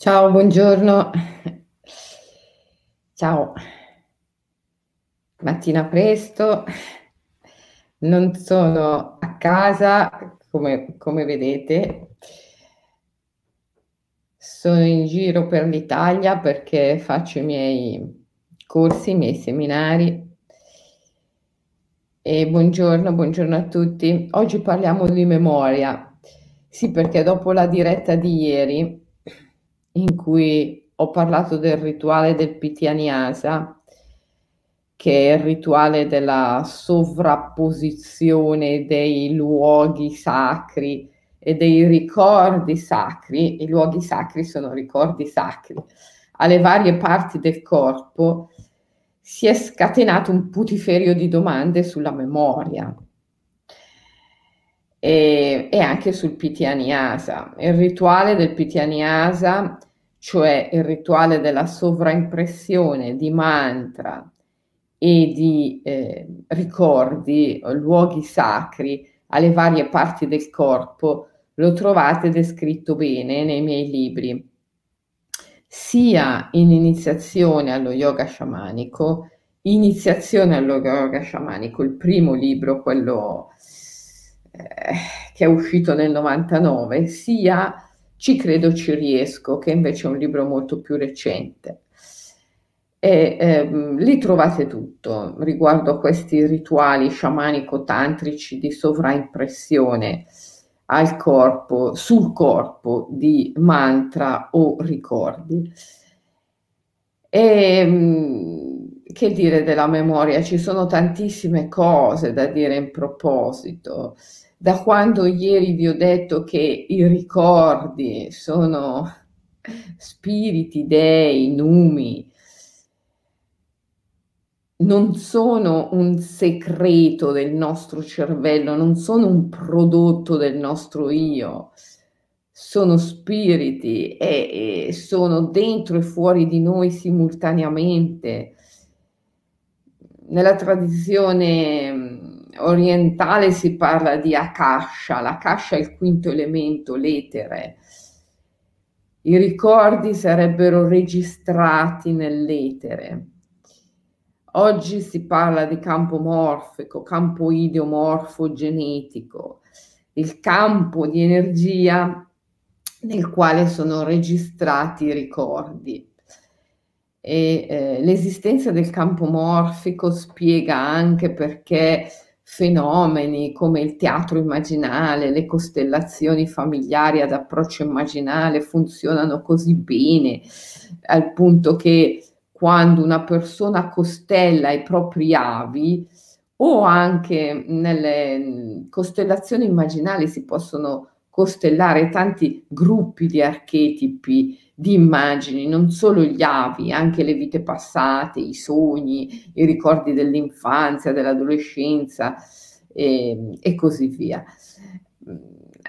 Ciao, buongiorno. Ciao. Mattina presto, non sono a casa come come vedete. Sono in giro per l'Italia perché faccio i miei corsi, i miei seminari. E buongiorno, buongiorno a tutti. Oggi parliamo di memoria. Sì, perché dopo la diretta di ieri in cui ho parlato del rituale del Pitaniasa, che è il rituale della sovrapposizione dei luoghi sacri e dei ricordi sacri, i luoghi sacri sono ricordi sacri, alle varie parti del corpo, si è scatenato un putiferio di domande sulla memoria e, e anche sul Pitaniasa. Il rituale del Pitaniasa, cioè il rituale della sovraimpressione di mantra e di eh, ricordi, luoghi sacri alle varie parti del corpo, lo trovate descritto bene nei miei libri, sia in iniziazione allo yoga sciamanico, iniziazione allo yoga sciamanico, il primo libro, quello eh, che è uscito nel 99, sia Ci credo ci riesco, che invece è un libro molto più recente. E ehm, lì trovate tutto riguardo a questi rituali sciamanico-tantrici di sovraimpressione al corpo, sul corpo di mantra o ricordi. E, ehm, che dire della memoria? Ci sono tantissime cose da dire in proposito da quando ieri vi ho detto che i ricordi sono spiriti, dei, numi, non sono un segreto del nostro cervello, non sono un prodotto del nostro io, sono spiriti e, e sono dentro e fuori di noi simultaneamente. Nella tradizione orientale si parla di Akasha, l'Akasha è il quinto elemento, l'etere. I ricordi sarebbero registrati nell'etere. Oggi si parla di campo morfico, campo ideomorfo genetico, il campo di energia nel quale sono registrati i ricordi. E eh, l'esistenza del campo morfico spiega anche perché fenomeni come il teatro immaginale, le costellazioni familiari ad approccio immaginale funzionano così bene al punto che quando una persona costella i propri avi o anche nelle costellazioni immaginali si possono costellare tanti gruppi di archetipi di immagini, non solo gli avi, anche le vite passate, i sogni, i ricordi dell'infanzia, dell'adolescenza e, e così via.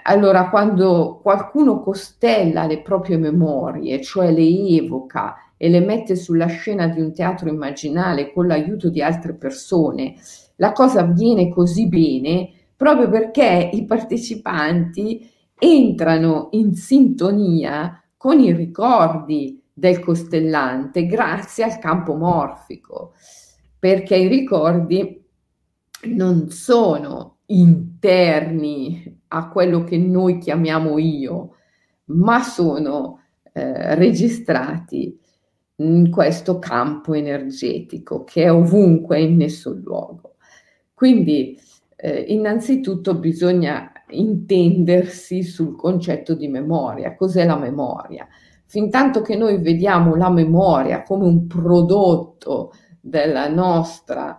Allora, quando qualcuno costella le proprie memorie, cioè le evoca e le mette sulla scena di un teatro immaginale con l'aiuto di altre persone, la cosa avviene così bene proprio perché i partecipanti entrano in sintonia con i ricordi del costellante grazie al campo morfico, perché i ricordi non sono interni a quello che noi chiamiamo io, ma sono eh, registrati in questo campo energetico che è ovunque in nessun luogo. Quindi eh, innanzitutto bisogna intendersi sul concetto di memoria. Cos'è la memoria? Fintanto che noi vediamo la memoria come un prodotto della nostra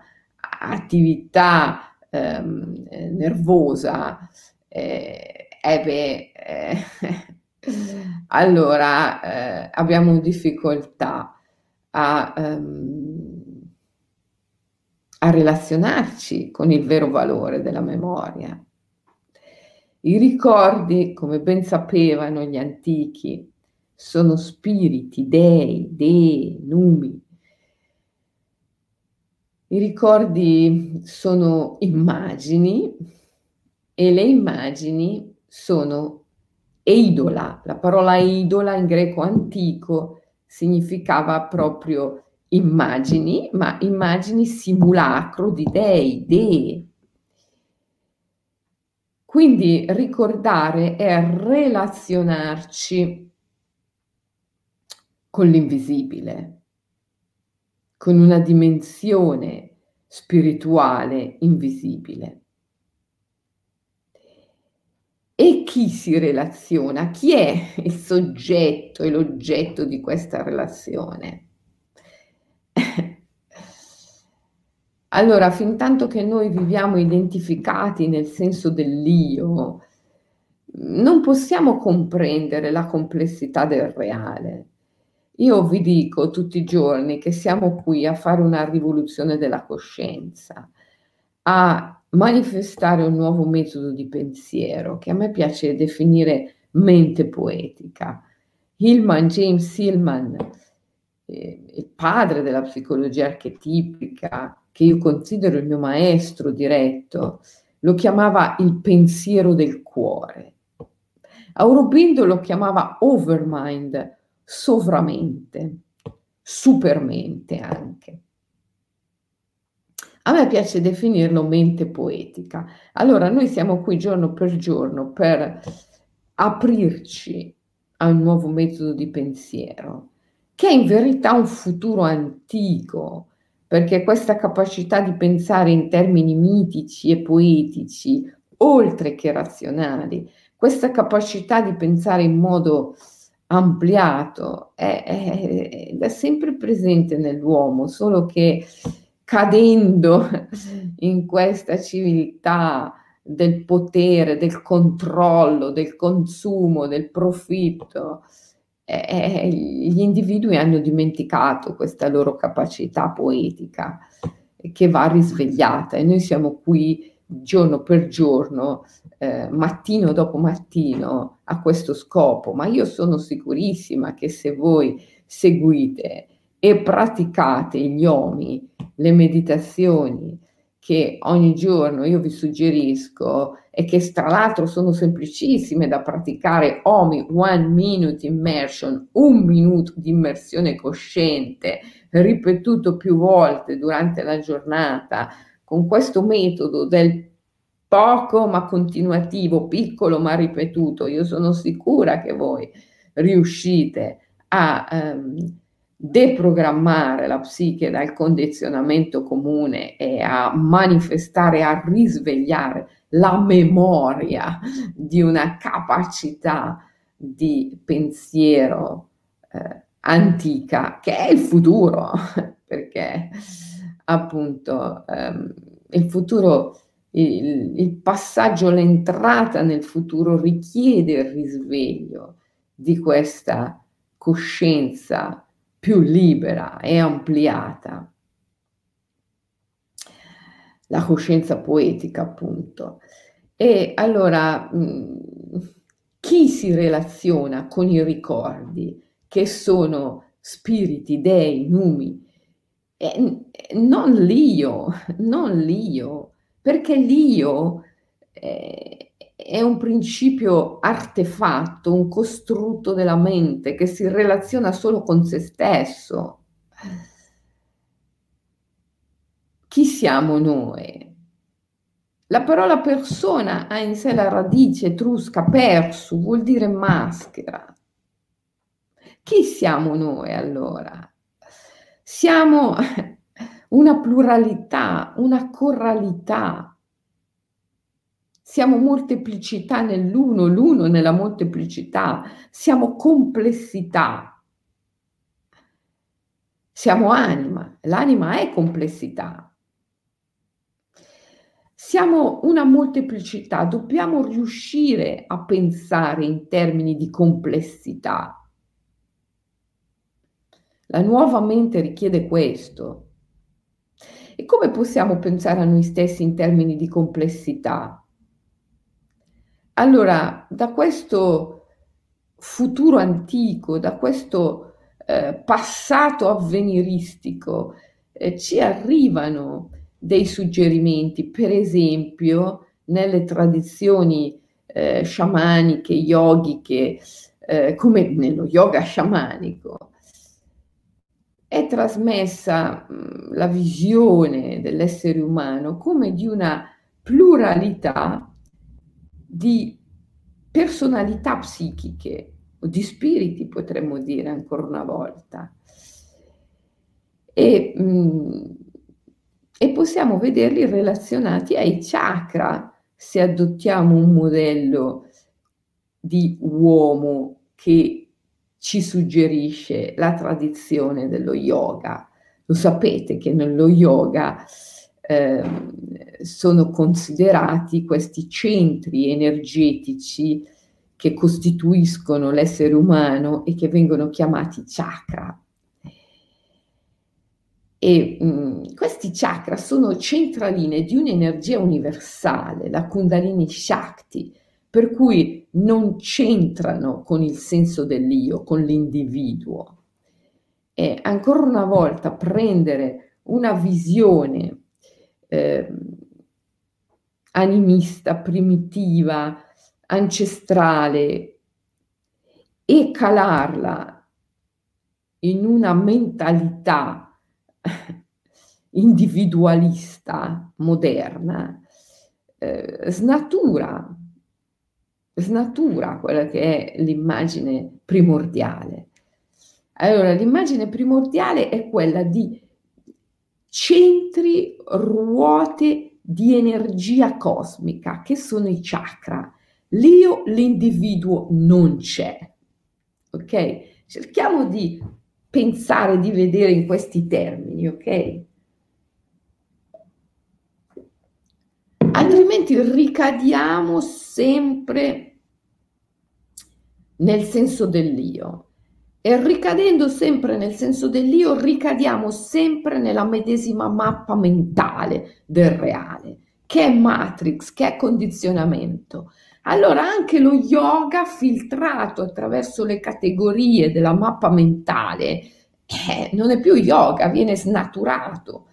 attività ehm, nervosa, eh, eh beh, eh, allora eh, abbiamo difficoltà a, um, a relazionarci con il vero valore della memoria. I ricordi, come ben sapevano gli antichi, sono spiriti, dei, dei, numi. I ricordi sono immagini e le immagini sono eidola. La parola eidola in greco antico significava proprio immagini, ma immagini simulacro di dei, dee. Quindi ricordare è relazionarci con l'invisibile, con una dimensione spirituale invisibile. E chi si relaziona? Chi è il soggetto e l'oggetto di questa relazione? Allora, fin tanto che noi viviamo identificati nel senso dell'io, non possiamo comprendere la complessità del reale. Io vi dico tutti i giorni che siamo qui a fare una rivoluzione della coscienza, a manifestare un nuovo metodo di pensiero che a me piace definire mente poetica. Hillman, James Hillman, eh, il padre della psicologia archetipica, che io considero il mio maestro diretto, lo chiamava il pensiero del cuore. Aurobindo lo chiamava overmind, sovramente, supermente anche. A me piace definirlo mente poetica. Allora, noi siamo qui giorno per giorno per aprirci a un nuovo metodo di pensiero, che è in verità un futuro antico, perché questa capacità di pensare in termini mitici e poetici, oltre che razionali, questa capacità di pensare in modo ampliato è, è, è sempre presente nell'uomo, solo che cadendo in questa civiltà del potere, del controllo, del consumo, del profitto, eh, gli individui hanno dimenticato questa loro capacità poetica che va risvegliata e noi siamo qui giorno per giorno, eh, mattino dopo mattino a questo scopo, ma io sono sicurissima che se voi seguite e praticate gli omi, le meditazioni che ogni giorno io vi suggerisco e che tra l'altro sono semplicissime da praticare. OMI, One Minute Immersion, un minuto di immersione cosciente, ripetuto più volte durante la giornata, con questo metodo del poco ma continuativo, piccolo ma ripetuto, io sono sicura che voi riuscite a um, deprogrammare la psiche dal condizionamento comune e a manifestare, a risvegliare la memoria di una capacità di pensiero eh, antica che è il futuro, perché appunto ehm, il futuro, il, il passaggio, l'entrata nel futuro richiede il risveglio di questa coscienza più libera e ampliata. La coscienza poetica, appunto. E allora, chi si relaziona con i ricordi, che sono spiriti, dei, numi? E non l'io, non l'io, perché l'io eh, è un principio artefatto, un costrutto della mente che si relaziona solo con se stesso. Chi siamo noi? La parola persona ha in sé la radice etrusca persu, vuol dire maschera. Chi siamo noi allora? Siamo una pluralità, una corralità, siamo molteplicità nell'uno, l'uno nella molteplicità, siamo complessità. Siamo anima, l'anima è complessità. Siamo una molteplicità, dobbiamo riuscire a pensare in termini di complessità. La nuova mente richiede questo. E come possiamo pensare a noi stessi in termini di complessità? Allora, da questo futuro antico, da questo eh, passato avveniristico, eh, ci arrivano dei suggerimenti, per esempio nelle tradizioni eh, sciamaniche, yogiche, eh, come nello yoga sciamanico, è trasmessa mh, la visione dell'essere umano come di una pluralità di personalità psichiche o di spiriti, potremmo dire ancora una volta. E, mh, e possiamo vederli relazionati ai chakra se adottiamo un modello di uomo che ci suggerisce la tradizione dello yoga. Lo sapete che nello yoga eh, sono considerati questi centri energetici che costituiscono l'essere umano e che vengono chiamati chakra. E mh, mm, questi chakra sono centraline di un'energia universale, la Kundalini Shakti, per cui non c'entrano con il senso dell'io, con l'individuo. E ancora una volta prendere una visione eh, animista, primitiva, ancestrale e calarla in una mentalità individualista moderna, eh, snatura, snatura quella che è l'immagine primordiale. Allora, l'immagine primordiale è quella di centri, ruote di energia cosmica, che sono i chakra. L'io, l'individuo non c'è. Ok? Cerchiamo di pensare, di vedere in questi termini, ok? Altrimenti ricadiamo sempre nel senso dell'io. E ricadendo sempre nel senso dell'io, ricadiamo sempre nella medesima mappa mentale del reale, che è matrix, che è condizionamento. Allora anche lo yoga filtrato attraverso le categorie della mappa mentale eh, non è più yoga, viene snaturato.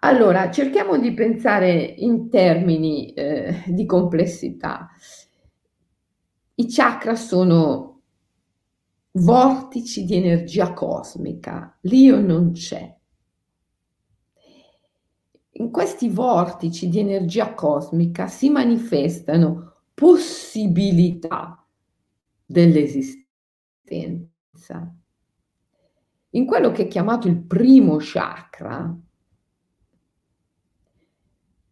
Allora, cerchiamo di pensare in termini eh, di complessità. I chakra sono vortici di energia cosmica, l'io non c'è. In questi vortici di energia cosmica si manifestano possibilità dell'esistenza. In quello che è chiamato il primo chakra,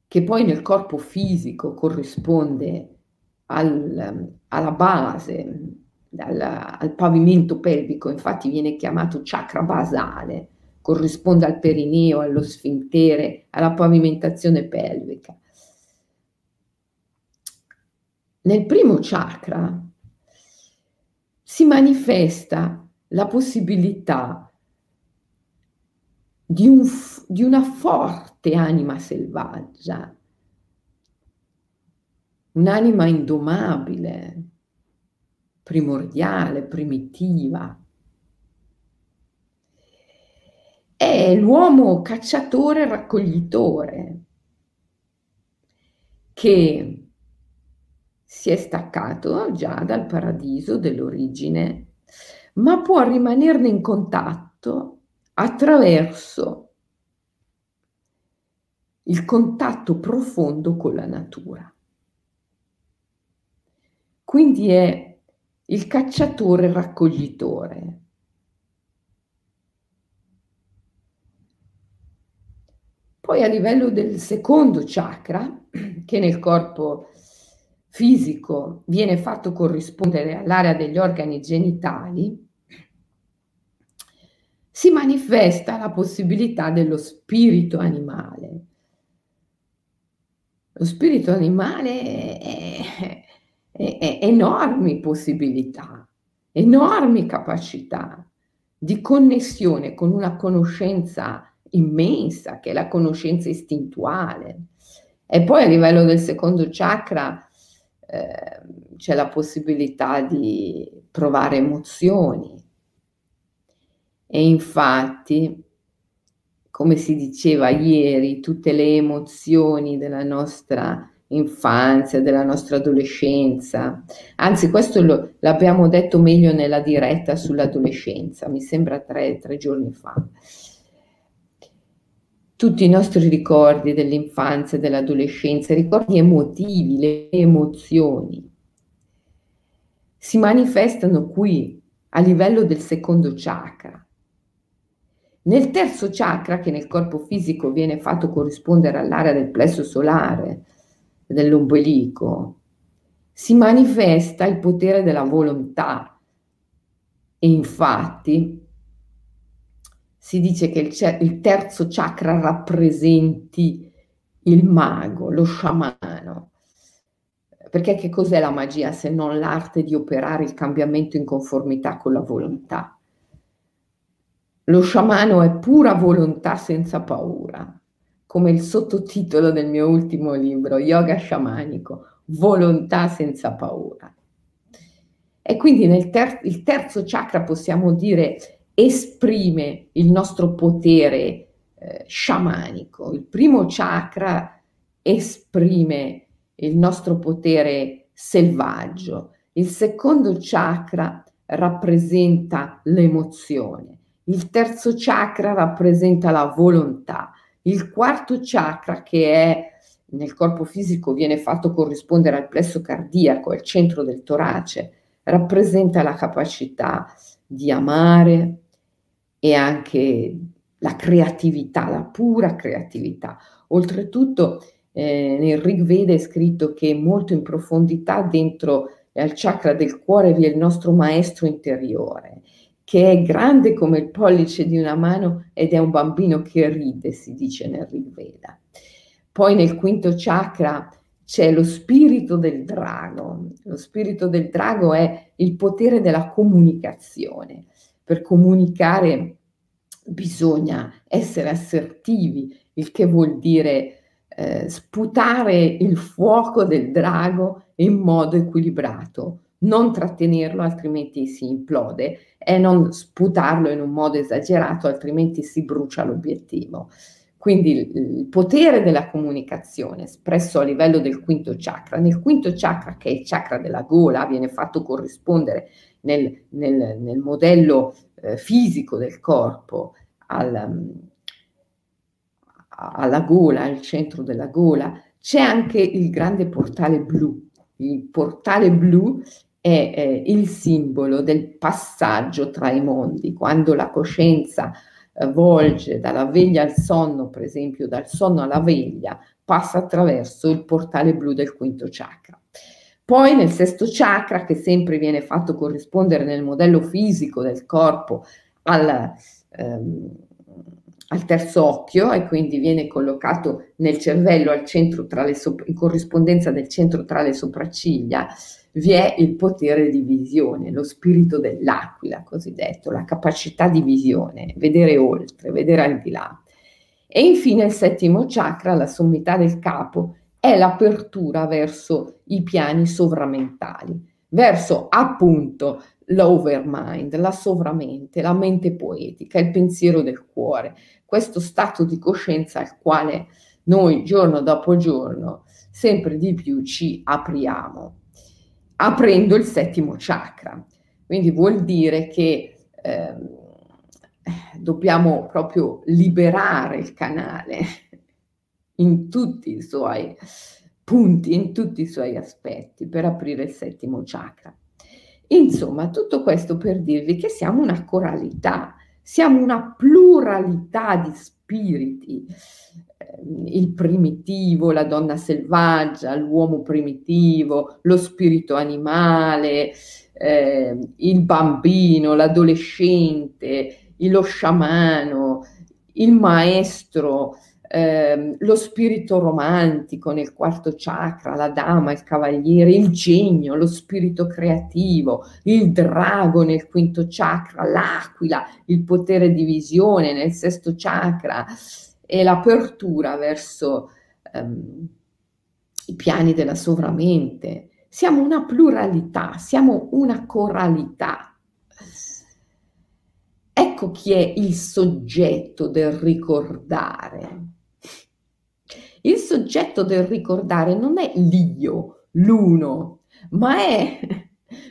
che poi nel corpo fisico corrisponde al, alla base, al, al pavimento pelvico, infatti viene chiamato chakra basale, corrisponde al perineo, allo sfintere, alla pavimentazione pelvica. Nel primo chakra si manifesta la possibilità di, un, di una forte anima selvaggia, un'anima indomabile, primordiale, primitiva, è l'uomo cacciatore raccoglitore che si è staccato già dal paradiso dell'origine, ma può rimanerne in contatto attraverso il contatto profondo con la natura. Quindi è il cacciatore raccoglitore. Poi a livello del secondo chakra, che nel corpo fisico viene fatto corrispondere all'area degli organi genitali, si manifesta la possibilità dello spirito animale. Lo spirito animale è, enormi possibilità, enormi capacità di connessione con una conoscenza immensa che è la conoscenza istintuale. E poi a livello del secondo chakra eh, c'è la possibilità di provare emozioni. E infatti, come si diceva ieri, tutte le emozioni della nostra infanzia, della nostra adolescenza. Anzi, questo lo, l'abbiamo detto meglio nella diretta sull'adolescenza, mi sembra tre, tre giorni fa. Tutti i nostri ricordi dell'infanzia, dell'adolescenza, ricordi emotivi, le emozioni, si manifestano qui a livello del secondo chakra. Nel terzo chakra, che nel corpo fisico viene fatto corrispondere all'area del plesso solare, dell'ombelico, si manifesta il potere della volontà. E infatti si dice che il, terzo chakra rappresenti il mago, lo sciamano. Perché che cos'è la magia se non l'arte di operare il cambiamento in conformità con la volontà? Lo sciamano è pura volontà senza paura, come il sottotitolo del mio ultimo libro, Yoga sciamanico, volontà senza paura. E quindi nel ter- il terzo chakra possiamo dire esprime il nostro potere eh, sciamanico. Il primo chakra esprime il nostro potere selvaggio. Il secondo chakra rappresenta l'emozione. Il terzo chakra rappresenta la volontà. Il quarto chakra, che è nel corpo fisico, viene fatto corrispondere al plesso cardiaco, al centro del torace, rappresenta la capacità di amare e anche la creatività, la pura creatività. Oltretutto, eh, nel Rig Veda è scritto che molto in profondità dentro al chakra del cuore vi è il nostro maestro interiore che è grande come il pollice di una mano ed è un bambino che ride, si dice nel Rigveda. Poi nel quinto chakra c'è lo spirito del drago. Lo spirito del drago è il potere della comunicazione. Per comunicare bisogna essere assertivi, il che vuol dire eh, sputare il fuoco del drago in modo equilibrato, non trattenerlo altrimenti si implode e non sputarlo in un modo esagerato altrimenti si brucia l'obiettivo. Quindi il potere della comunicazione espresso a livello del quinto chakra. Nel quinto chakra, che è il chakra della gola, viene fatto corrispondere nel, nel, nel modello eh, fisico del corpo al, um, alla gola, al centro della gola, c'è anche il grande portale blu. Il portale blu è eh, il simbolo del passaggio tra i mondi, quando la coscienza eh, volge dalla veglia al sonno, per esempio dal sonno alla veglia, passa attraverso il portale blu del quinto chakra. Poi nel sesto chakra, che sempre viene fatto corrispondere nel modello fisico del corpo al, ehm, al terzo occhio e quindi viene collocato nel cervello al centro tra le sop- in corrispondenza del centro tra le sopracciglia, vi è il potere di visione, lo spirito dell'aquila cosiddetto, la capacità di visione, vedere oltre, vedere al di là. E infine il settimo chakra, la sommità del capo, è l'apertura verso i piani sovramentali, verso appunto l'overmind, la sovramente, la mente poetica, il pensiero del cuore, questo stato di coscienza al quale noi giorno dopo giorno sempre di più ci apriamo aprendo il settimo chakra. Quindi vuol dire che eh, dobbiamo proprio liberare il canale in tutti i suoi punti, in tutti i suoi aspetti per aprire il settimo chakra. Insomma, tutto questo per dirvi che siamo una coralità, siamo una pluralità di spiriti, il primitivo, la donna selvaggia, l'uomo primitivo, lo spirito animale, eh, il bambino, l'adolescente, lo sciamano, il maestro, eh, lo spirito romantico nel quarto chakra, la dama, il cavaliere, il genio, lo spirito creativo, il drago nel quinto chakra, l'aquila, il potere di visione nel sesto chakra, e l'apertura verso um, i piani della sovramente. Siamo una pluralità, siamo una coralità. Ecco chi è il soggetto del ricordare. Il soggetto del ricordare non è l'io, l'uno, ma è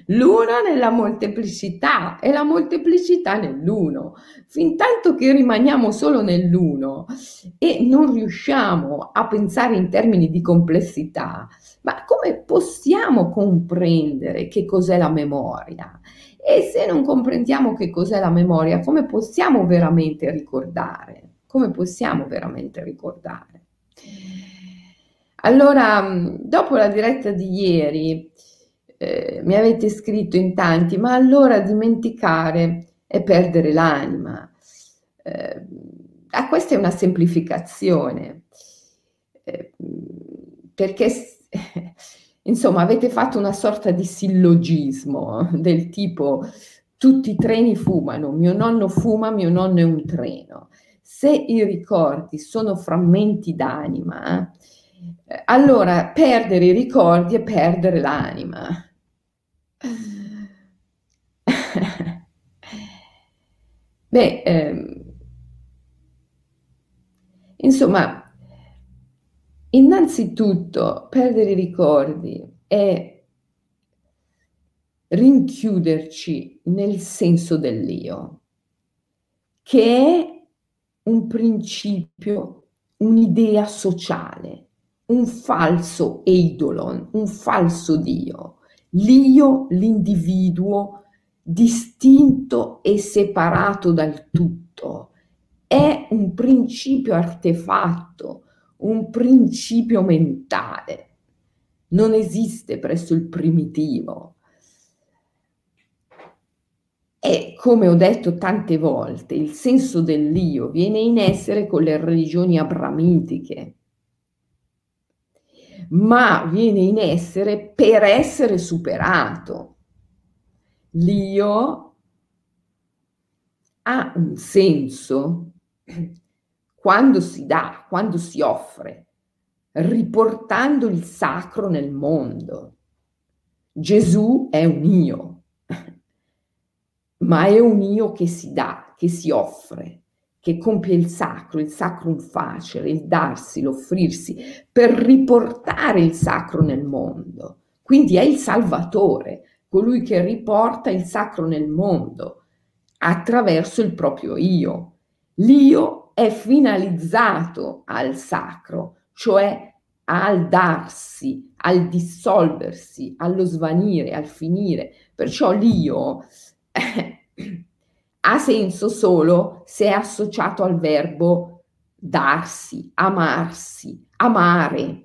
l'uno nella molteplicità e la molteplicità nell'uno. Fin tanto che rimaniamo solo nell'uno e non riusciamo a pensare in termini di complessità, ma come possiamo comprendere che cos'è la memoria? E se non comprendiamo che cos'è la memoria, come possiamo veramente ricordare? Come possiamo veramente ricordare? Allora, dopo la diretta di ieri, eh, mi avete scritto in tanti, ma allora dimenticare è perdere l'anima. Eh, ah, questa è una semplificazione, eh, perché insomma avete fatto una sorta di sillogismo del tipo tutti i treni fumano, mio nonno fuma, mio nonno è un treno. Se i ricordi sono frammenti d'anima, eh, allora perdere i ricordi è perdere l'anima. Beh, ehm, insomma, innanzitutto perdere i ricordi è rinchiuderci nel senso dell'io, che è un principio, un'idea sociale, un falso eidolon, un falso Dio. L'io, l'individuo distinto e separato dal tutto. È un principio artefatto, un principio mentale. Non esiste presso il primitivo. E come ho detto tante volte, il senso dell'io viene in essere con le religioni abramitiche, ma viene in essere per essere superato. L'io ha un senso quando si dà, quando si offre, riportando il sacro nel mondo. Gesù è un io, ma è un io che si dà, che si offre che compie il sacro, il sacrum facere, il darsi, l'offrirsi, per riportare il sacro nel mondo. Quindi è il Salvatore, colui che riporta il sacro nel mondo attraverso il proprio io. L'io è finalizzato al sacro, cioè al darsi, al dissolversi, allo svanire, al finire. Perciò l'io ha senso solo se è associato al verbo darsi, amarsi, amare.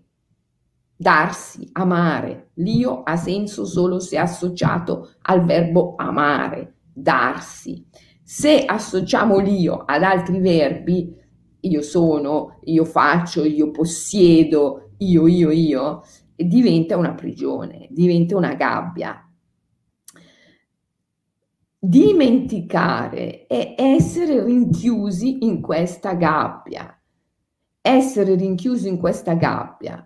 Darsi, amare. L'io ha senso solo se associato al verbo amare, darsi. Se associamo l'io ad altri verbi, io sono, io faccio, io possiedo, io, io, io, diventa una prigione, diventa una gabbia, Dimenticare è essere rinchiusi in questa gabbia, essere rinchiusi in questa gabbia,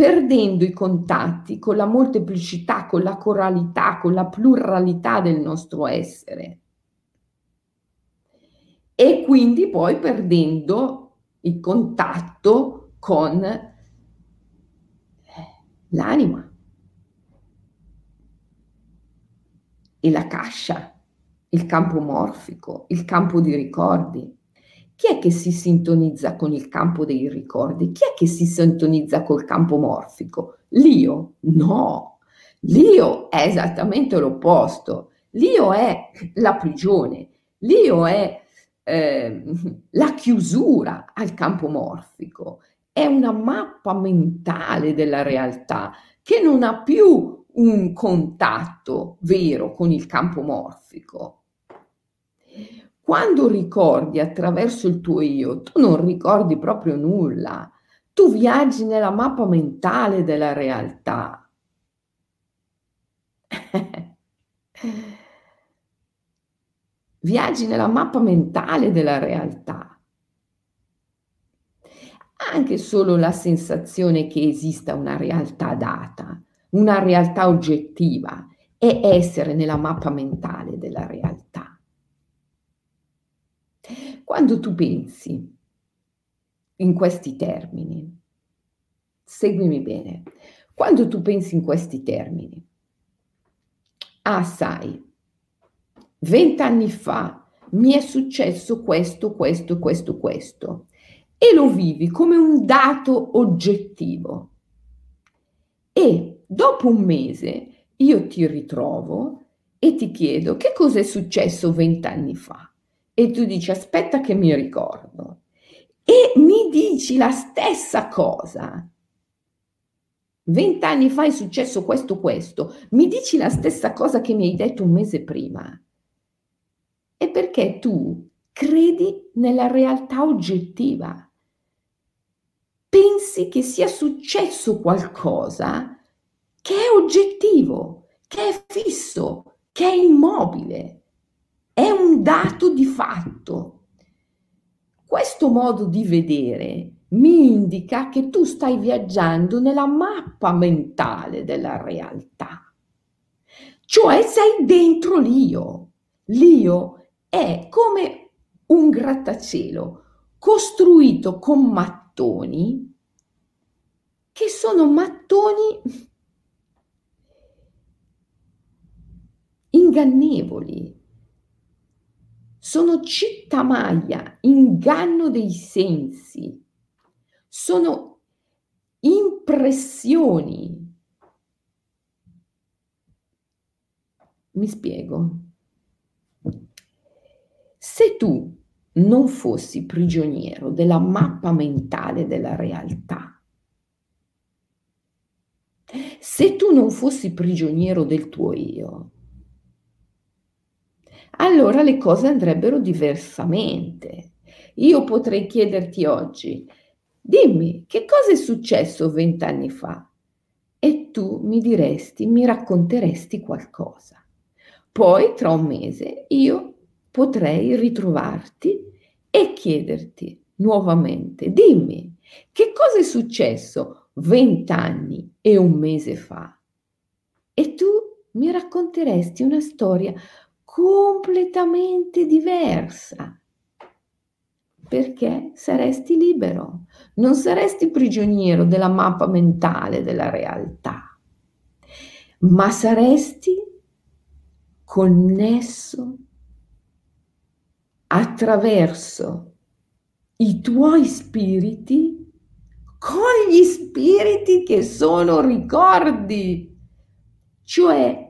perdendo i contatti con la molteplicità, con la coralità, con la pluralità del nostro essere. E quindi poi perdendo il contatto con l'anima. e la cascia, il campo morfico, il campo di ricordi. Chi è che si sintonizza con il campo dei ricordi? Chi è che si sintonizza col campo morfico? L'io? No, l'io è esattamente l'opposto. L'io è la prigione, l'io è eh, la chiusura al campo morfico, è una mappa mentale della realtà che non ha più un contatto vero con il campo morfico. Quando ricordi attraverso il tuo io, tu non ricordi proprio nulla, tu viaggi nella mappa mentale della realtà. viaggi nella mappa mentale della realtà. Anche solo la sensazione che esista una realtà data una realtà oggettiva è essere nella mappa mentale della realtà. Quando tu pensi in questi termini. Seguimi bene. Quando tu pensi in questi termini, ah sai, vent'anni fa mi è successo questo, questo, questo, questo, e lo vivi come un dato oggettivo. E dopo un mese io ti ritrovo e ti chiedo che cosa è successo vent'anni fa. E tu dici aspetta che mi ricordo. E mi dici la stessa cosa. Vent'anni fa è successo questo, questo. Mi dici la stessa cosa che mi hai detto un mese prima. È perché tu credi nella realtà oggettiva. Pensi che sia successo qualcosa che è oggettivo, che è fisso, che è immobile, dato di fatto. Questo modo di vedere mi indica che tu stai viaggiando nella mappa mentale della realtà, cioè sei dentro l'io. L'io è come un grattacielo costruito con mattoni che sono mattoni ingannevoli. Sono cittamaia, inganno dei sensi. Sono impressioni. Mi spiego. Se tu non fossi prigioniero della mappa mentale della realtà, se tu non fossi prigioniero del tuo io, allora le cose andrebbero diversamente. Io potrei chiederti oggi, dimmi che cosa è successo vent'anni fa? E tu mi diresti, mi racconteresti qualcosa. Poi, tra un mese, io potrei ritrovarti e chiederti nuovamente, dimmi, che cosa è successo vent'anni e un mese fa? E tu mi racconteresti una storia completamente diversa, perché saresti libero, non saresti prigioniero della mappa mentale della realtà, ma saresti connesso attraverso i tuoi spiriti con gli spiriti che sono ricordi, cioè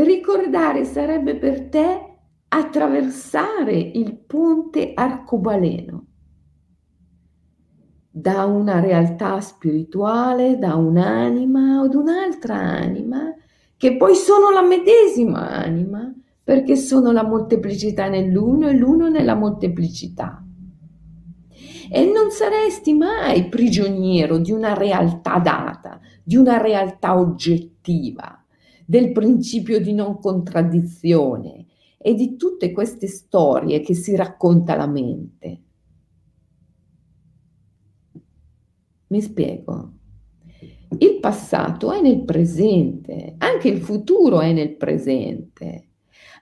Ricordare sarebbe per te attraversare il ponte arcobaleno da una realtà spirituale, da un'anima o da un'altra anima, che poi sono la medesima anima, perché sono la molteplicità nell'uno e l'uno nella molteplicità. E non saresti mai prigioniero di una realtà data, di una realtà oggettiva del principio di non contraddizione e di tutte queste storie che si racconta la mente. Mi spiego. Il passato è nel presente, anche il futuro è nel presente.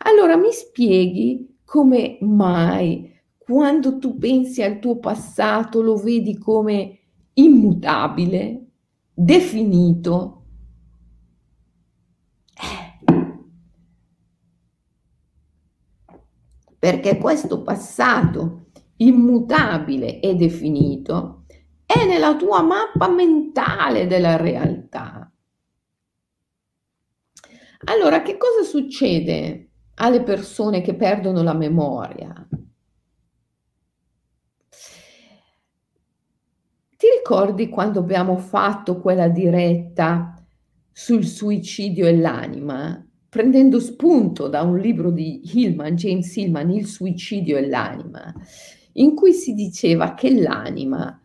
Allora mi spieghi come mai quando tu pensi al tuo passato lo vedi come immutabile, definito, perché questo passato immutabile e definito è nella tua mappa mentale della realtà. Allora, che cosa succede alle persone che perdono la memoria? Ti ricordi quando abbiamo fatto quella diretta sul suicidio e l'anima? Prendendo spunto da un libro di Hillman, James Hillman, Il suicidio e l'anima, in cui si diceva che l'anima,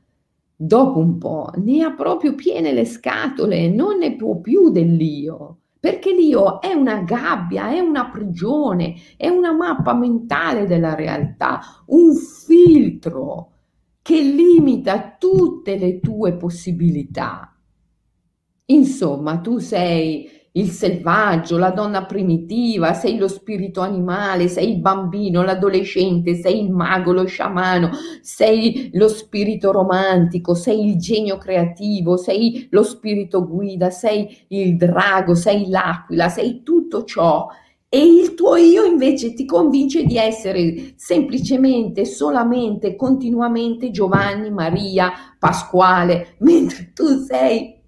dopo un po', ne ha proprio piene le scatole, non ne può più dell'io, perché l'io è una gabbia, è una prigione, è una mappa mentale della realtà, un filtro che limita tutte le tue possibilità. Insomma, tu sei il selvaggio, la donna primitiva, sei lo spirito animale, sei il bambino, l'adolescente, sei il mago, lo sciamano, sei lo spirito romantico, sei il genio creativo, sei lo spirito guida, sei il drago, sei l'aquila, sei tutto ciò. E il tuo io invece ti convince di essere semplicemente, solamente, continuamente Giovanni, Maria, Pasquale, mentre tu sei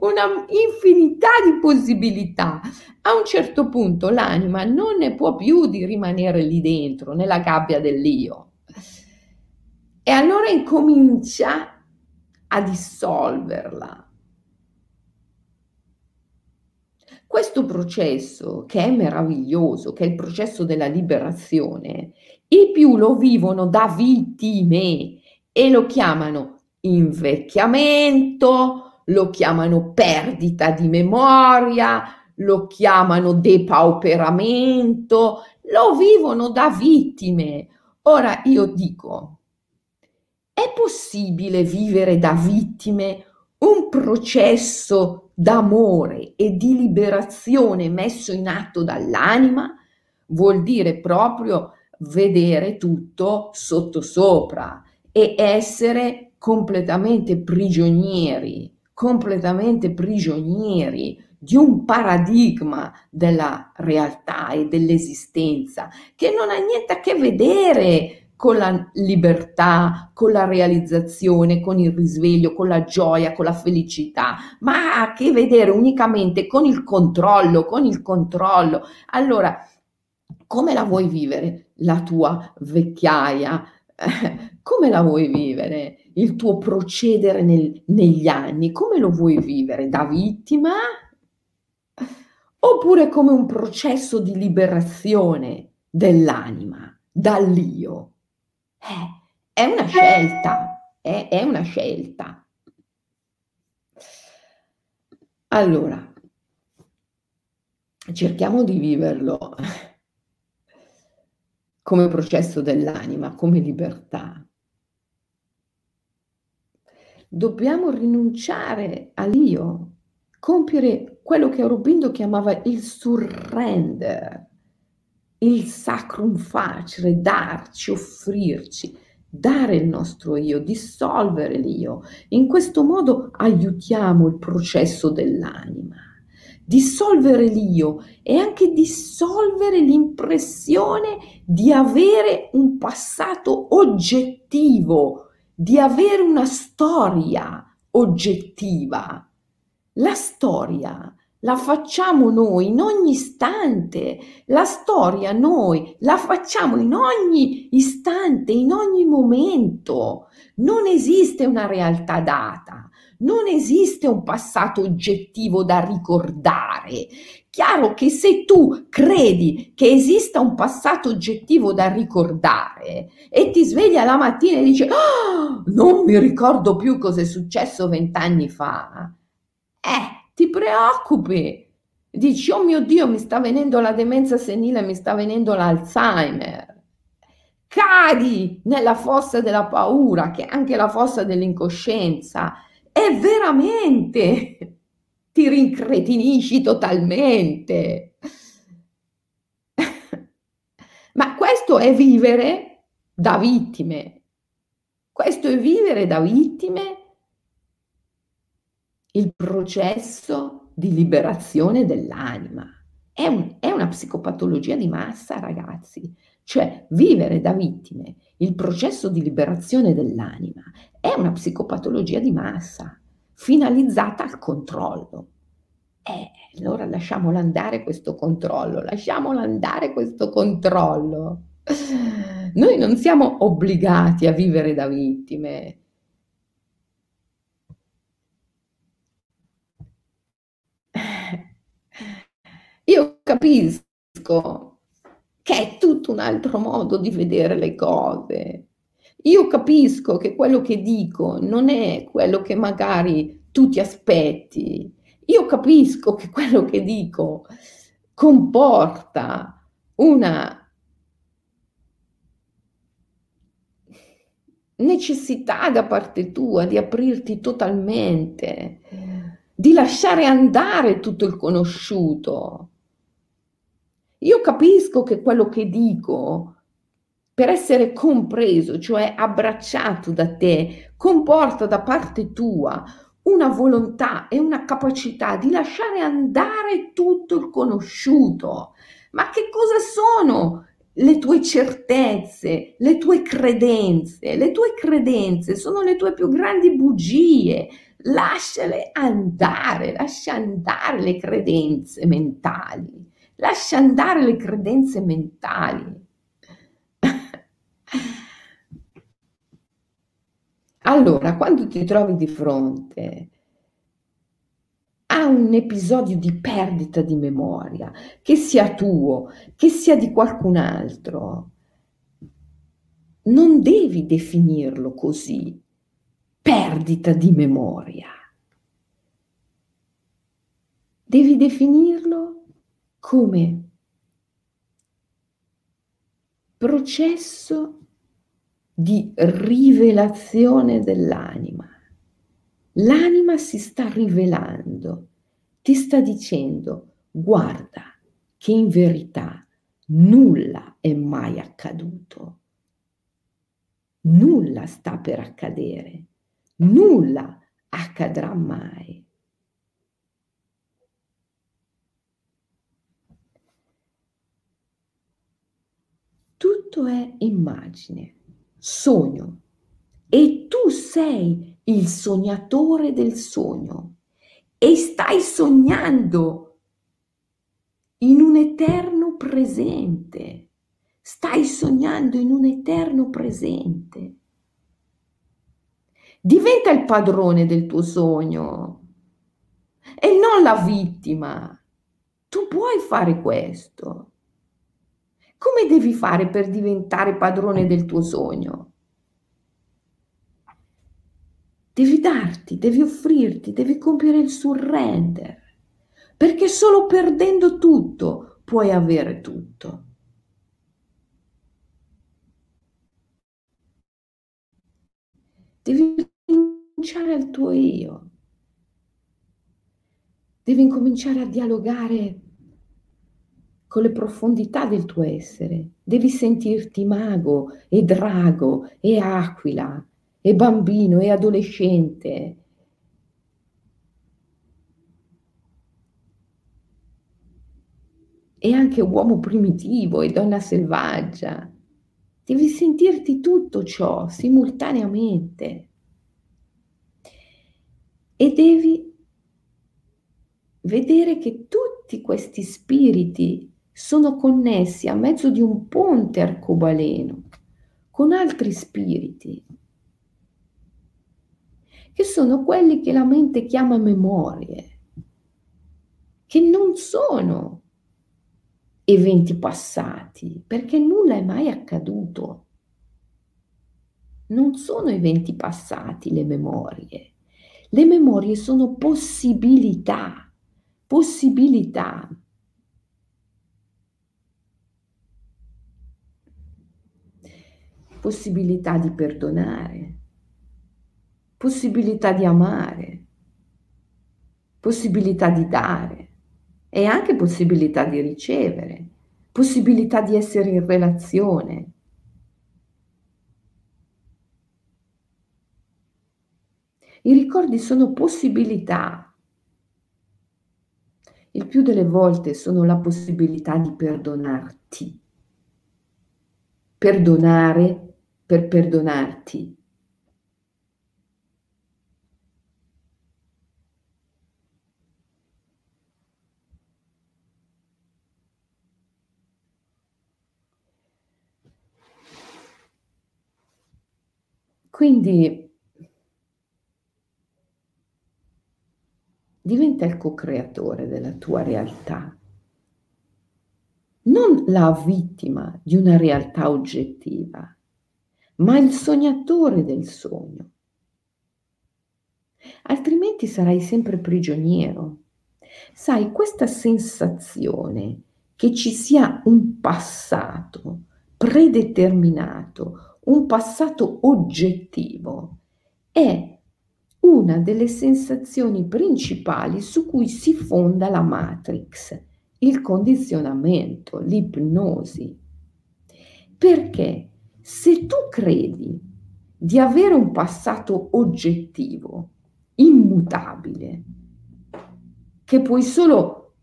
una infinità di possibilità. A un certo punto l'anima non ne può più di rimanere lì dentro, nella gabbia dell'io. E allora incomincia a dissolverla Questo processo, che è meraviglioso, che è il processo della liberazione, i più lo vivono da vittime e lo chiamano invecchiamento, lo chiamano perdita di memoria, lo chiamano depauperamento, lo vivono da vittime. Ora io dico, è possibile vivere da vittime un processo d'amore e di liberazione messo in atto dall'anima vuol dire proprio vedere tutto sottosopra e essere completamente prigionieri, completamente prigionieri di un paradigma della realtà e dell'esistenza che non ha niente a che vedere con la libertà, con la realizzazione, con il risveglio, con la gioia, con la felicità, ma ha a che vedere unicamente con il controllo, con il controllo. Allora, come la vuoi vivere la tua vecchiaia? come la vuoi vivere? Il tuo procedere nel, negli anni, come lo vuoi vivere? Da vittima? Oppure come un processo di liberazione dell'anima, dall'io? Eh, è una scelta, è, è una scelta. Allora, cerchiamo di viverlo come processo dell'anima, come libertà. Dobbiamo rinunciare all'io, compiere quello che Aurobindo chiamava il surrender, il sacrum facere, darci, offrirci, dare il nostro io, dissolvere l'io. In questo modo aiutiamo il processo dell'anima. Dissolvere l'io e anche dissolvere l'impressione di avere un passato oggettivo, di avere una storia oggettiva. La storia la facciamo noi in ogni istante, la storia noi la facciamo in ogni istante, in ogni momento. Non esiste una realtà data, non esiste un passato oggettivo da ricordare. Chiaro che se tu credi che esista un passato oggettivo da ricordare e ti svegli la mattina e dici oh, non mi ricordo più cosa è successo vent'anni fa, eh, ti preoccupi, dici oh mio Dio mi sta venendo la demenza senile, mi sta venendo l'Alzheimer, cadi nella fossa della paura, che è anche la fossa dell'incoscienza, e veramente ti rincretinisci totalmente. Ma questo è vivere da vittime. Questo è vivere da vittime il processo di liberazione dell'anima. È, un, è, una psicopatologia di massa, ragazzi. Cioè, vivere da vittime, il processo di liberazione dell'anima, è una psicopatologia di massa, finalizzata al controllo. Eh, allora lasciamolo andare questo controllo, lasciamolo andare questo controllo. Noi non siamo obbligati a vivere da vittime, Io capisco che è tutto un altro modo di vedere le cose. Io capisco che quello che dico non è quello che magari tu ti aspetti. Io capisco che quello che dico comporta una necessità da parte tua di aprirti totalmente di lasciare andare tutto il conosciuto. Io capisco che quello che dico per essere compreso, cioè abbracciato da te, comporta da parte tua una volontà e una capacità di lasciare andare tutto il conosciuto. Ma che cosa sono le tue certezze, le tue credenze? Le tue credenze sono le tue più grandi bugie. Lasciale andare, lascia andare le credenze mentali. Lascia andare le credenze mentali. Allora, quando ti trovi di fronte a un episodio di perdita di memoria, che sia tuo, che sia di qualcun altro, non devi definirlo così, perdita di memoria. Devi definirlo come processo di rivelazione dell'anima. L'anima si sta rivelando, ti sta dicendo guarda che in verità nulla è mai accaduto, nulla sta per accadere, nulla accadrà mai. Tutto è immagine sogno e tu sei il sognatore del sogno e stai sognando in un eterno presente. Stai sognando in un eterno presente. Diventa il padrone del tuo sogno e non la vittima. Tu puoi fare questo. Come devi fare per diventare padrone del tuo sogno? Devi darti, devi offrirti, devi compiere il surrender, perché solo perdendo tutto puoi avere tutto. Devi rinunciare al tuo io. Devi incominciare a dialogare con le profondità del tuo essere. Devi sentirti mago e drago e aquila e bambino e adolescente. E anche uomo primitivo e donna selvaggia. Devi sentirti tutto ciò simultaneamente. E devi vedere che tutti questi spiriti sono connessi a mezzo di un ponte arcobaleno con altri spiriti, che sono quelli che la mente chiama memorie, che non sono eventi passati, perché nulla è mai accaduto. Non sono eventi passati le memorie. Le memorie sono possibilità, possibilità possibilità di perdonare, possibilità di amare, possibilità di dare e anche possibilità di ricevere, possibilità di essere in relazione. I ricordi sono possibilità. Il più delle volte sono la possibilità di perdonarti. Perdonare per perdonarti. Quindi diventa il co-creatore della tua realtà, non la vittima di una realtà oggettiva ma il sognatore del sogno. Altrimenti sarai sempre prigioniero. Sai, questa sensazione che ci sia un passato predeterminato, un passato oggettivo, è una delle sensazioni principali su cui si fonda la Matrix, il condizionamento, l'ipnosi. Perché se tu credi di avere un passato oggettivo, immutabile, che puoi solo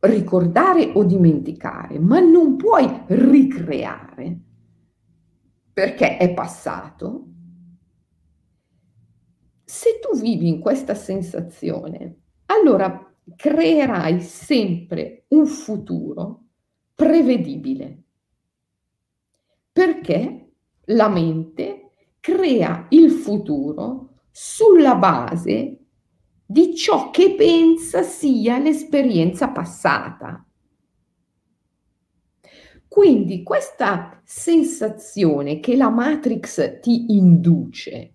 ricordare o dimenticare, ma non puoi ricreare perché è passato, se tu vivi in questa sensazione, allora creerai sempre un futuro prevedibile. Perché la mente crea il futuro sulla base di ciò che pensa sia l'esperienza passata. Quindi questa sensazione che la Matrix ti induce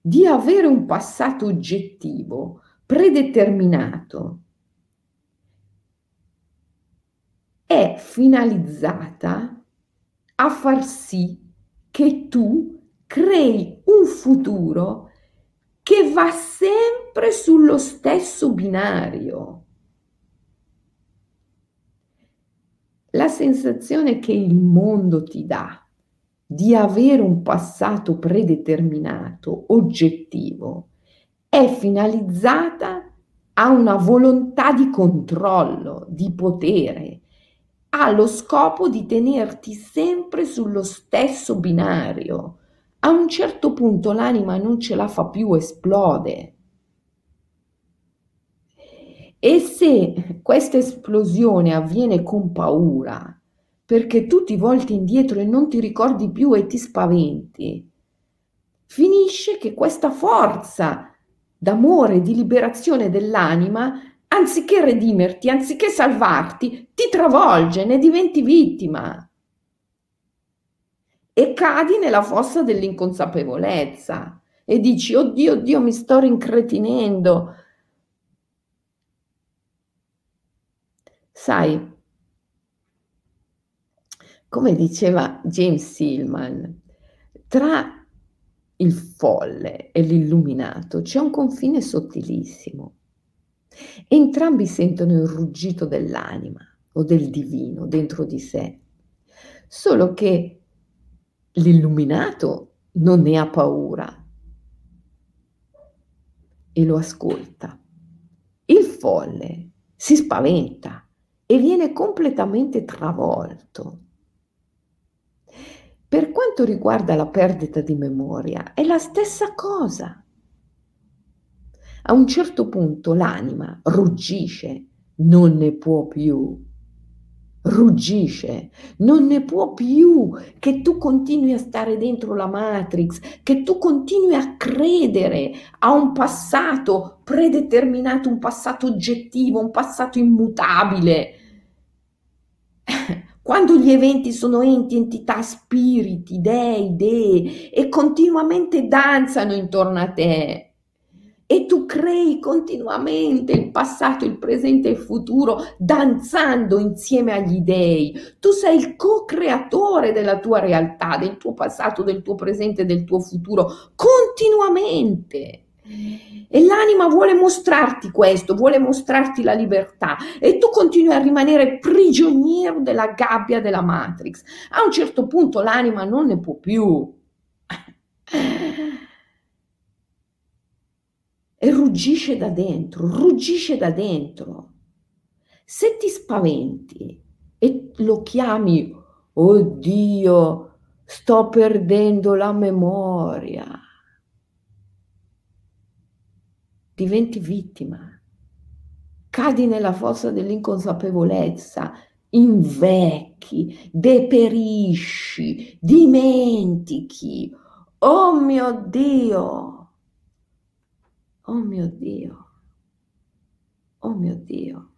di avere un passato oggettivo, predeterminato, è finalizzata a far sì che tu crei un futuro che va sempre sullo stesso binario. La sensazione che il mondo ti dà di avere un passato predeterminato, oggettivo, è finalizzata a una volontà di controllo, di potere, ha lo scopo di tenerti sempre sullo stesso binario. A un certo punto l'anima non ce la fa più, esplode. E se questa esplosione avviene con paura, perché tu ti volti indietro e non ti ricordi più e ti spaventi. Finisce che questa forza d'amore, di liberazione dell'anima, anziché redimerti, anziché salvarti, ti travolge, ne diventi vittima e cadi nella fossa dell'inconsapevolezza e dici, oddio, oddio, mi sto rincretinendo. Sai, come diceva James Silman, tra il folle e l'illuminato c'è un confine sottilissimo. Entrambi sentono il ruggito dell'anima o del divino dentro di sé, solo che l'illuminato non ne ha paura e lo ascolta. Il folle si spaventa e viene completamente travolto per quanto riguarda la perdita di memoria, è la stessa cosa. A un certo punto l'anima ruggisce, non ne può più. Ruggisce, non ne può più che tu continui a stare dentro la Matrix, che tu continui a credere a un passato predeterminato, un passato oggettivo, un passato immutabile quando gli eventi sono enti, entità, spiriti, dei, dee e continuamente danzano intorno a te e tu crei continuamente il passato, il presente e il futuro danzando insieme agli dei. Tu sei il co-creatore della tua realtà, del tuo passato, del tuo presente, del tuo futuro, continuamente. E l'anima vuole mostrarti questo, vuole mostrarti la libertà e tu continui a rimanere prigioniero della gabbia della Matrix. A un certo punto l'anima non ne può più. E ruggisce da dentro, ruggisce da dentro. Se ti spaventi e lo chiami, oddio, sto perdendo la memoria diventi vittima, cadi nella fossa dell'inconsapevolezza, invecchi, deperisci, dimentichi. Oh mio Dio! Oh mio Dio! Oh mio Dio!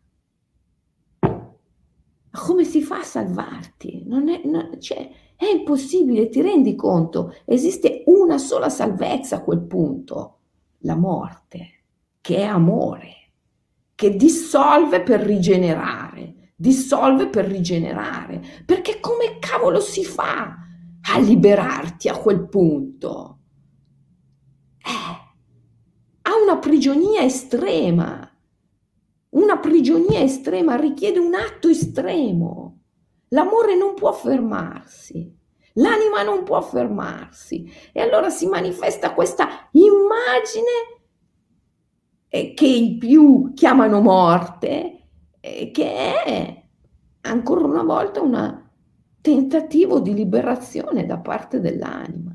Ma come si fa a salvarti? Non è, non, cioè, è impossibile, ti rendi conto? Esiste una sola salvezza a quel punto, la morte che è amore, che dissolve per rigenerare, dissolve per rigenerare, perché come cavolo si fa a liberarti a quel punto? Eh, prigionia estrema. Una prigionia estrema richiede un atto estremo. L'amore non può fermarsi, l'anima non può fermarsi. E allora si manifesta questa immagine eh, che i più chiamano morte, eh, che è ancora una volta un tentativo di liberazione da parte dell'anima.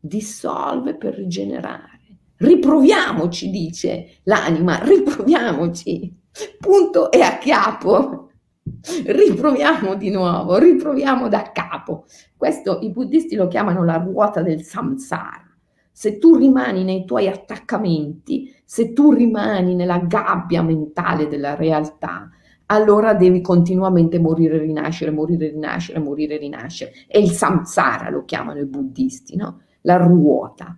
Dissolve per rigenerare. Riproviamoci, dice l'anima, riproviamoci. Punto e a capo. Riproviamo di nuovo, riproviamo da capo. Questo i buddisti lo chiamano la ruota del samsara. Se tu rimani nei tuoi attaccamenti, se tu rimani nella gabbia mentale della realtà, allora devi continuamente morire rinascere, morire rinascere, morire rinascere. E il samsara lo chiamano i buddisti, no? La ruota.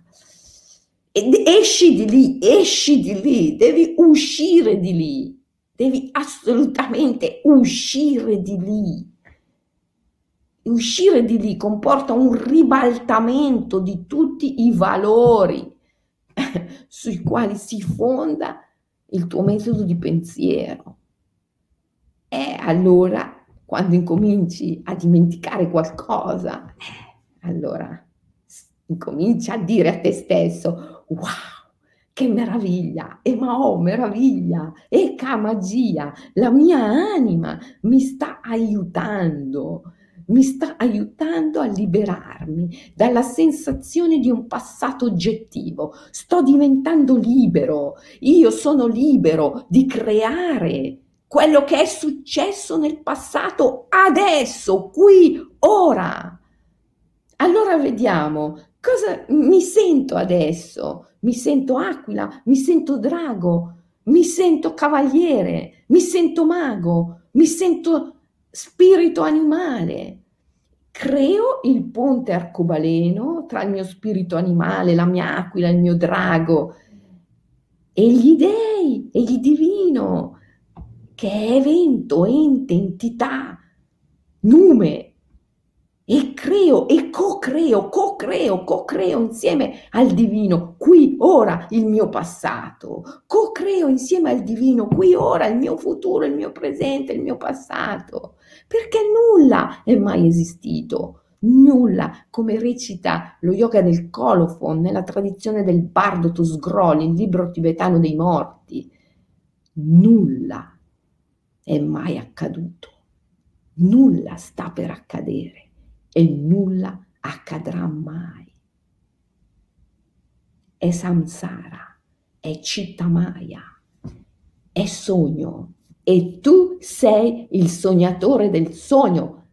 Ed esci di lì, esci di lì, devi uscire di lì, devi assolutamente uscire di lì. Uscire di lì comporta un ribaltamento di tutti i valori sui quali si fonda il tuo metodo di pensiero. E allora, quando incominci a dimenticare qualcosa, allora incomincia a dire a te stesso, wow, che meraviglia, e ma oh meraviglia, e ca magia, la mia anima mi sta aiutando, mi sta aiutando a liberarmi dalla sensazione di un passato oggettivo. Sto diventando libero, io sono libero di creare quello che è successo nel passato adesso, qui, ora. Allora vediamo cosa mi sento adesso. Mi sento aquila, mi sento drago, mi sento cavaliere, mi sento mago, mi sento spirito animale. Creo il ponte arcobaleno tra il mio spirito animale, la mia aquila, il mio drago e gli dei, e il divino, che è evento, ente, entità, nume, e creo e co-creo, co-creo, co-creo insieme al divino, qui ora il mio passato, co-creo insieme al divino, qui ora il mio futuro, il mio presente, il mio passato, perché nulla è mai esistito, nulla, come recita lo yoga del colofon nella tradizione del bardo Tosgrol, il libro tibetano dei morti, nulla è mai accaduto, nulla sta per accadere e nulla accadrà mai. È samsara, è cittamaya, è sogno e tu sei il sognatore del sogno.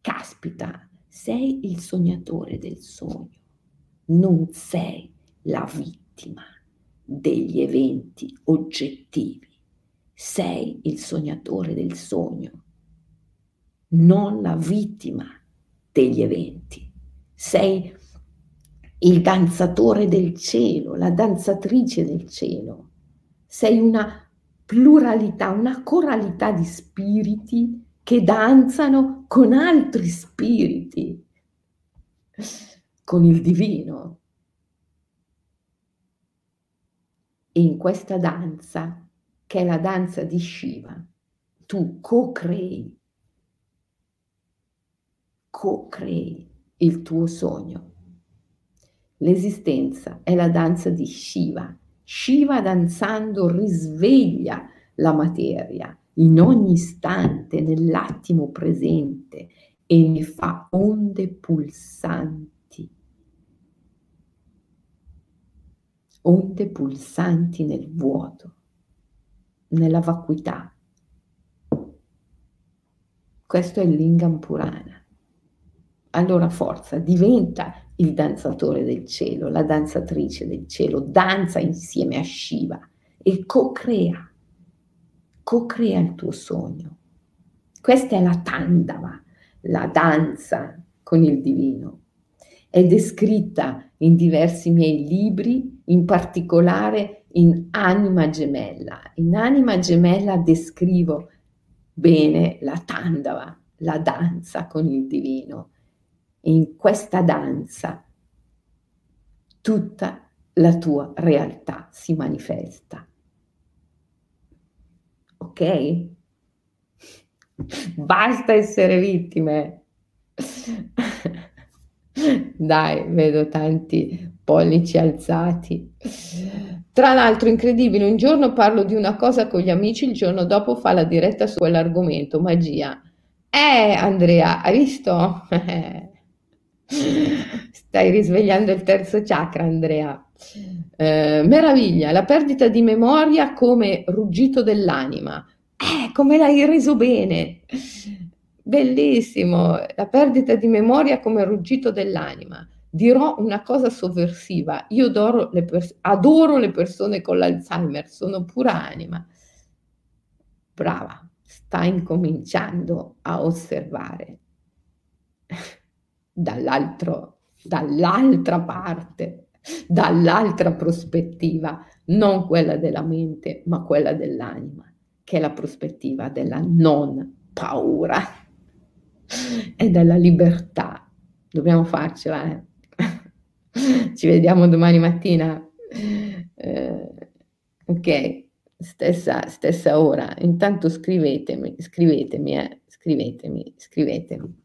Caspita, sei il sognatore del sogno, non sei la vittima degli eventi oggettivi, sei il sognatore del sogno, non la vittima degli eventi. Sei il danzatore del cielo, la danzatrice del cielo. Sei una pluralità, una coralità di spiriti che danzano con altri spiriti, con il divino. E in questa danza, che è la danza di Shiva, tu co-crei co-crei il tuo sogno. L'esistenza è la danza di Shiva. Shiva danzando risveglia la materia in ogni istante, nell'attimo presente e ne fa onde pulsanti. Onde pulsanti nel vuoto, nella vacuità. Questo è Lingam Purana allora forza, diventa il danzatore del cielo, la danzatrice del cielo, danza insieme a Shiva e co-crea, co-crea il tuo sogno. Questa è la Tandava, la danza con il divino. È descritta in diversi miei libri, in particolare in Anima Gemella. In Anima Gemella descrivo bene la Tandava, la danza con il divino in questa danza tutta la tua realtà si manifesta. Ok? Basta essere vittime. Dai, vedo tanti pollici alzati. Tra l'altro, incredibile, un giorno parlo di una cosa con gli amici, il giorno dopo fa la diretta su quell'argomento, magia. Eh, Andrea, hai visto? Stai risvegliando il terzo chakra, Andrea. Eh, meraviglia, la perdita di memoria come ruggito dell'anima. Eh, come l'hai reso bene. Bellissimo, la perdita di memoria come ruggito dell'anima. Dirò una cosa sovversiva, io adoro le, pers- adoro le persone con l'Alzheimer, sono pura anima. Brava, sta incominciando a osservare dall'altra parte, dall'altra prospettiva, non quella della mente, ma quella dell'anima, che è la prospettiva della non paura e della libertà. Dobbiamo farcela, eh? Ci vediamo domani mattina. Eh, ok, stessa, stessa ora. Intanto scrivetemi, scrivetemi, eh? scrivetemi, scrivetemi.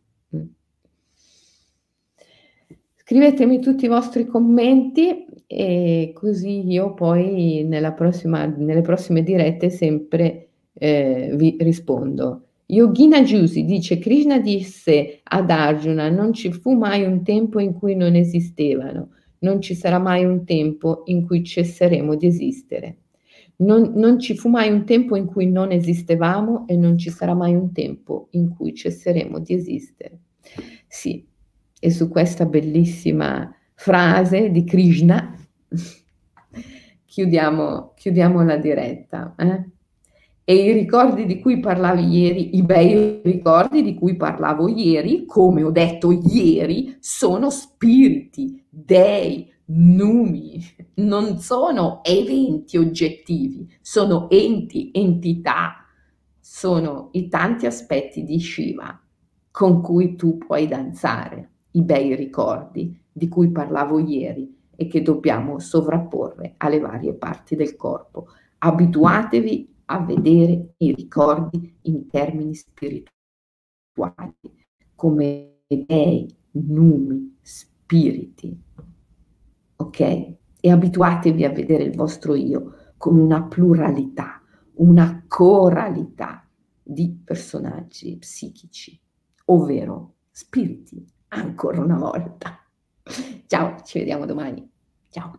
Scrivetemi tutti i vostri commenti e così io poi prossima, nelle prossime dirette sempre eh, vi rispondo. Yogina Jusi dice Krishna disse ad Arjuna non ci fu mai un tempo in cui non esistevano, non ci sarà mai un tempo in cui cesseremo di esistere. Non, non ci fu mai un tempo in cui non esistevamo e non ci sarà mai un tempo in cui cesseremo di esistere. Sì, e su questa bellissima frase di Krishna chiudiamo, chiudiamo la diretta. Eh? E i ricordi di cui parlavi ieri, i bei ricordi di cui parlavo ieri, come ho detto ieri, sono spiriti, dei, numi, non sono eventi oggettivi, sono enti, entità, sono i tanti aspetti di Shiva con cui tu puoi danzare i bei ricordi di cui parlavo ieri e che dobbiamo sovrapporre alle varie parti del corpo. Abituatevi a vedere i ricordi in termini spirituali, come dei, numi, spiriti. Ok? E abituatevi a vedere il vostro io con una pluralità, una coralità di personaggi psichici, ovvero spiriti ancora una volta. Ciao, ci vediamo domani. Ciao.